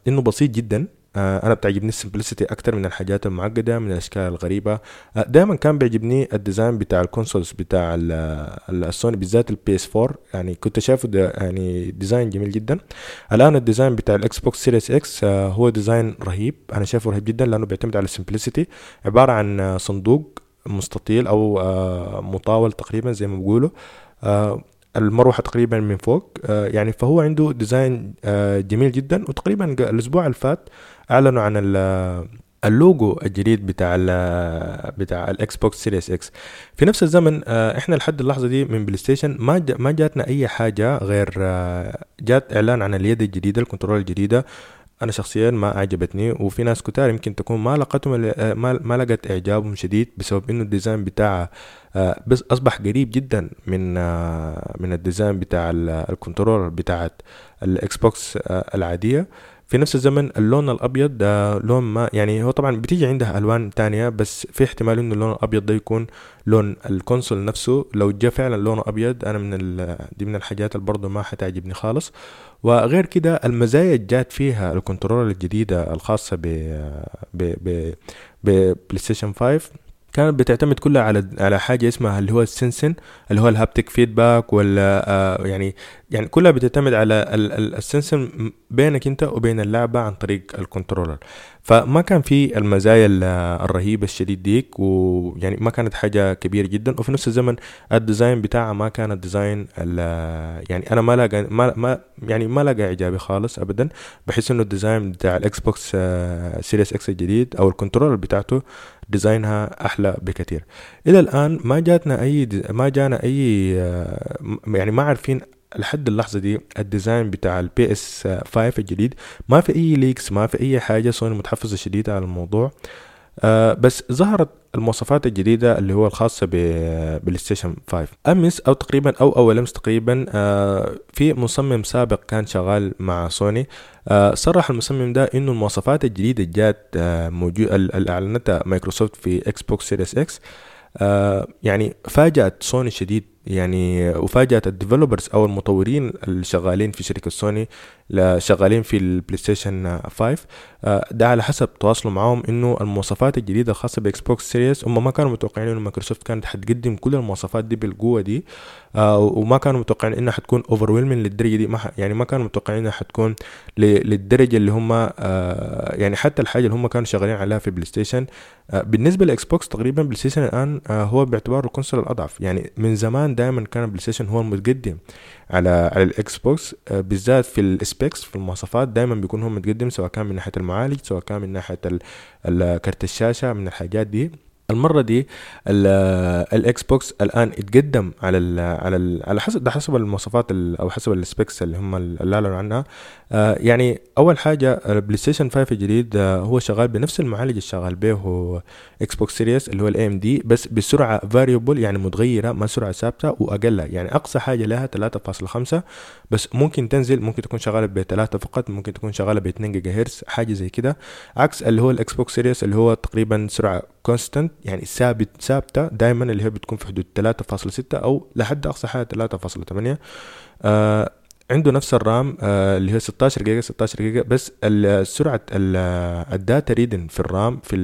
إنه بسيط جدا. آه، أنا بتعجبني ال simplicity أكتر من الحاجات المعقدة من الأشكال الغريبة. آه، دائما كان بيعجبني ال design بتاع ال consoles بتاع السوني بالذات ال PS4 يعني كنت شايفه يعني design جميل جدا. الآن ال design بتاع ال Xbox Series X هو design رهيب. أنا شايفه رهيب جدا لأنه بيعتمد على ال simplicity عبارة عن صندوق مستطيل أو آه، مطاول تقريبا زي ما بيقولوا. المروحة تقريبا من فوق يعني فهو عنده design جميل جدا. وتقريبا الأسبوع اللي فات أعلنوا عن اللوجو الجديد بتاع ال بتاع ال Xbox Series X في نفس الزمن آه، إحنا لحد اللحظة دي من بلاي ستيشن ما ما جاتنا أي حاجة غير آه، جات إعلان عن اليد الجديدة ال control الجديدة. أنا شخصيا ما أعجبتني وفي ناس كتار يمكن تكون ما لقتهم آه، ما, لقت إعجابهم شديد بسبب إنه ال design بتاعها بس أصبح قريب جدا من من ال design بتاع ال control بتاعت ال Xbox العادية. في نفس الزمن اللون الأبيض ده لون ما يعني هو طبعا بتيجي عنده ألوان تانية بس في احتمال إنه اللون الأبيض ده يكون لون ال console نفسه. لو جاء فعلا لونه أبيض أنا من دي من الحاجات اللي برضه ما حتعجبني خالص. وغير كده المزايا جات فيها ال control الجديدة الخاصة ب ب ب بلاي ستيشن 5 كانت بتعتمد كلها على على حاجة اسمها اللي هو ال sensing اللي هو ال haptic feedback ولا آه يعني يعني كلها بتعتمد على ال sensing بينك انت وبين اللعبة عن طريق ال controller. فما كان في المزايا الرهيبة الشديد ديك ويعني ما كانت حاجة كبيرة جدا. وفي نفس الزمن ال design بتاعها ما كان ال design يعني أنا ما لاقى ما, ما يعني ما لاقى إعجابي خالص ابدا. بحس إنه ال design بتاع ال Xbox Series X الجديد أو ال controller بتاعته design ها أحلى بكثير. إلى الآن ما جاتنا أي ما جانا أي آه، يعني ما عارفين لحد اللحظة دي ال design بتاع ال PS5 الجديد. ما في أي leaks ما في أي حاجة سوني متحفظة شديدة على الموضوع. آه بس ظهرت المواصفات الجديدة اللي هو الخاصة ببلاي ستيشن 5 أمس أو تقريبا أو أول أمس تقريبا آه في مصمم سابق كان شغال مع سوني آه صرح المصمم ده إنه المواصفات الجديدة جات آه موجود اللي أعلنتها مايكروسوفت في Xbox Series X آه يعني فاجأت سوني شديد يعني وفاجأت ال developers أو المطورين اللي شغالين في شركة سوني شغالين في البلاي ستيشن 5 ده على حسب تواصلوا معاهم إنه المواصفات الجديدة الخاصه ب Xbox Series هم ما كانوا متوقعين إنه مايكروسوفت كانت حتقدم كل المواصفات دي بالقوة دي. آه، وما كانوا متوقعين إنها حتكون over للدرجة دي ما يعني ما كانوا متوقعين إنها حتكون للدرجة اللي هم آه، يعني حتى الحاجة اللي هم كانوا شغالين عليها في بلاي ستيشن آه، بالنسبة ل Xbox تقريبا بلاي ستيشن الان هو باعتباره ال console الأضعف. يعني من زمان دائما كان بلاي ستيشن هو المتقدم على على ال Xbox آه، بالذات في ال specs في المواصفات دائما بيكون هو متقدم سواء كان من ناحية المعالج سواء كان من ناحية كرت الشاشة من الحاجات دي. المرة دي ال Xbox الآن اتقدم على ال على ال على حسب ده حسب المواصفات أو حسب ال specs اللي هم اللي أعلنوا عنها. آه يعني أول حاجة البلاي ستيشن 5 الجديد آه هو شغال بنفس المعالج اللي شغال به هو Xbox Series اللي هو ال AMD بس بسرعة variable يعني متغيرة ما سرعة ثابتة واقل يعني أقصى حاجة لها 3.5 بس ممكن تنزل ممكن تكون شغالة ب 3 فقط ممكن تكون شغالة ب 2 جيجا هرتز حاجة زي كده. عكس اللي هو ال Xbox Series اللي هو تقريبا سرعة constant يعني ثابت ثابتة دائما اللي هي بتكون في حدود 3.6 أو لحد أقصى حاجة 3.8 آه عنده نفس ال RAM آه اللي هي 16 جيجا 16 جيجا بس سرعة ال data reading في ال RAM في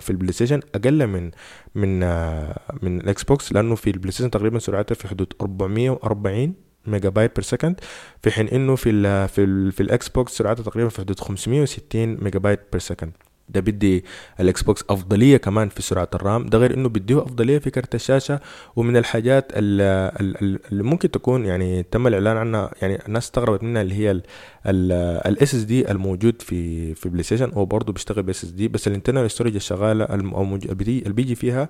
في ال PlayStation أقل من من آه من ال Xbox لأنه في ال PlayStation تقريبا سرعته في حدود 440 megabyte per second في حين إنه في ال في ال في ال Xbox سرعته تقريبا في حدود 560 megabyte per second ده بدي ال Xbox أفضلية كمان في سرعة ال RAM. ده غير إنه بديه أفضلية في كرت الشاشة ومن الحاجات اللي ممكن تكون يعني تم الإعلان عنها يعني الناس استغربت منها اللي هي ال SSD الموجود في في PlayStation هو برضه بيشتغل ب SSD بس ال internal storage الشغالة اللي بيجي فيها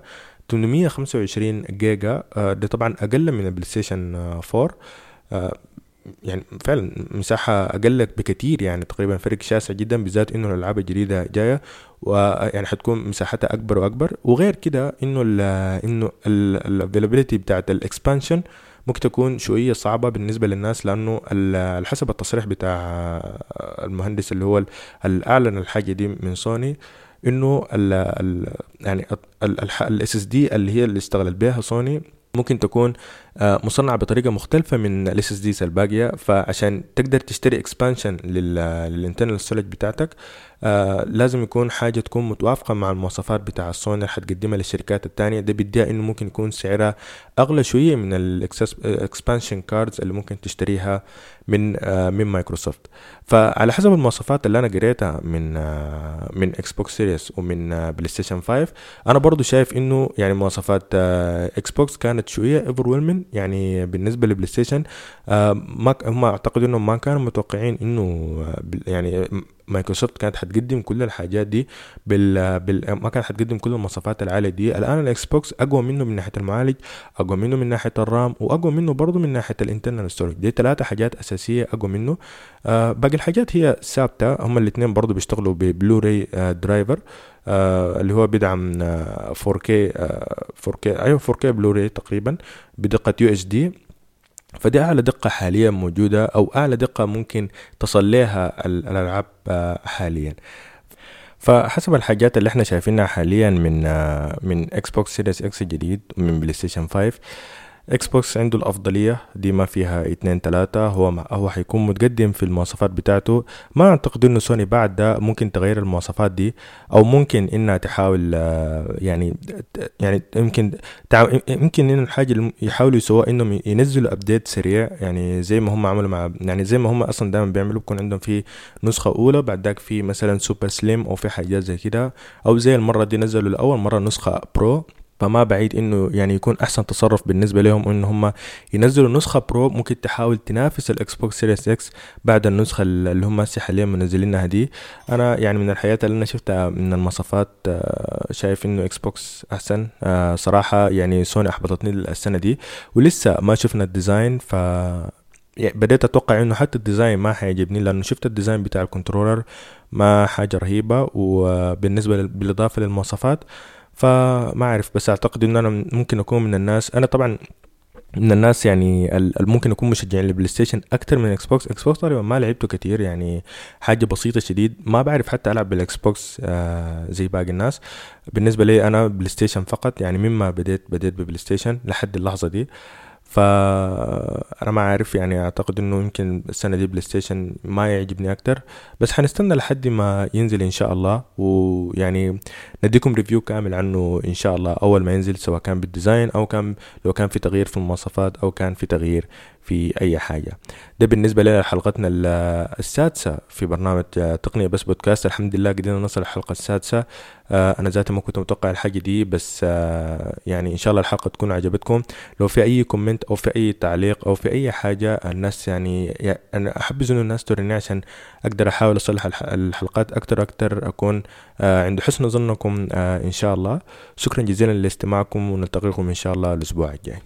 825 جيجا. آه، ده طبعا أقل من ال PlayStation 4 يعني فعلا مساحة أقل بكثير يعني تقريبا فرق شاسع جدا بالذات إنه الألعاب الجديدة جاية ويعني حتكون مساحتها أكبر وأكبر وغير كده إنه ال إنه ال availability بتاعت ال expansion ممكن تكون شوية صعبة بالنسبة للناس لأنه حسب التصريح بتاع المهندس اللي هو الأعلن الحاجة دي من سوني انه ال ال يعني ال SSD اللي هي اللي اشتغلت بها سوني ممكن تكون آه، مصنعة بطريقة مختلفة من ال SSDs الباقية فعشان تقدر تشتري expansion لل internal storage بتاعتك آه لازم يكون حاجة تكون متوافقة مع المواصفات بتاع سوني اللي حتقدمها للشركات التانية. ده بيديها إنه ممكن يكون سعرها أغلى شوية من ال expansion cards اللي ممكن تشتريها من آه من مايكروسوفت. فعلى حسب المواصفات اللي أنا قريتها من آه من Xbox Series ومن آه PlayStation 5 أنا برضو شايف إنه يعني مواصفات آه Xbox كانت شوية over يعني بالنسبة ل PlayStation آه ما هم اعتقدوا إنهم ما كانوا متوقعين إنه آه، يعني مايكروسوفت كانت حتقدم كل الحاجات دي بال, بال... ما كانت حتقدم كل المواصفات العالية دي. الآن ال Xbox أقوى منه من ناحية المعالج أقوى منه من ناحية ال RAM وأقوى منه برضه من ناحية ال internal storage دي ثلاثة حاجات أساسية أقوى منه. آه باقي الحاجات هي ثابتة. هم الاثنين برضه بيشتغلوا ببلوراي آه driver آه اللي هو بيدعم 4K آه 4K أيوه 4K بلوراي تقريبا بدقة UHD. فدي أعلى دقة حاليا موجودة أو أعلى دقة ممكن تصل لها الألعاب حاليا. فحسب الحاجات اللي إحنا شايفينها حاليا من من Xbox Series X الجديد ومن PlayStation 5 Xbox عنده الأفضلية دي ما فيها اتنين تلاتة هو هو حيكون متقدم في المواصفات بتاعته. ما أعتقد إنه سوني بعد ده ممكن تغير المواصفات دي أو ممكن إنها تحاول يعني يعني يمكن يمكن ان الحاجة اللي يحاولوا يسووها انهم ينزلوا update سريع يعني زي ما هم عملوا مع يعني زي ما هم أصلا دائما بيعملوا بيكون عندهم في نسخة أولى بعد ذاك في مثلا super slim أو في حاجات زي كده أو زي المرة دي نزلوا لأول مرة نسخة Pro فما بعيد إنه يعني يكون أحسن تصرف بالنسبة لهم إن هم ينزلوا نسخة Pro ممكن تحاول تنافس ال Xbox Series X بعد النسخة اللي هم هسه حاليا منزلينها دي. أنا يعني من الحاجات اللي أنا شفتها من المواصفات شايف إنه Xbox احسن صراحة يعني سوني أحبطتني السنة دي. ولسه ما شفنا ال design ف يعني بديت أتوقع إنه حتى ال design ما حيعجبني لأنه شفت ال design بتاع ال controller ما حاجة رهيبة. وبالنسبة بالإضافة للمواصفات فما أعرف بس أعتقد ان أنا ممكن أكون من الناس أنا طبعا من الناس يعني ممكن أكون مشجعين لل PlayStation أكتر من Xbox Xbox تقريبا ما لعبته كتير يعني حاجة بسيطة شديد. ما بعرف حتى ألعب بال Xbox آه زي باقي الناس. بالنسبة لي أنا PlayStation فقط يعني مما بديت بديت ب PlayStation لحد اللحظة دي. فأنا ما عارف يعني أعتقد إنه يمكن السنة دي PlayStation ما يعجبني أكتر. بس حنستنى لحد ما ينزل إن شاء الله ويعني نديكم review كامل عنه إن شاء الله أول ما ينزل سواء كان بال design أو كان لو كان في تغيير في المواصفات أو كان في تغيير. في أي حاجة. ده بالنسبة لنا حلقتنا السادسة في برنامج تقنية بس بودكاست. الحمد لله قدرنا نوصل الحلقة السادسة. أنا ذاتي ما كنت متوقع الحاجة دي بس يعني إن شاء الله الحلقة تكون عجبتكم. لو في أي comment أو في أي تعليق أو في أي حاجة الناس يعني أنا أحب انه الناس توريني عشان أقدر أحاول اصلح الحلقات أكتر أكتر أكون عند حسن ظنكم إن شاء الله. شكرا جزيلا لاستماعكم ونلتقيكم إن شاء الله الأسبوع الجاي.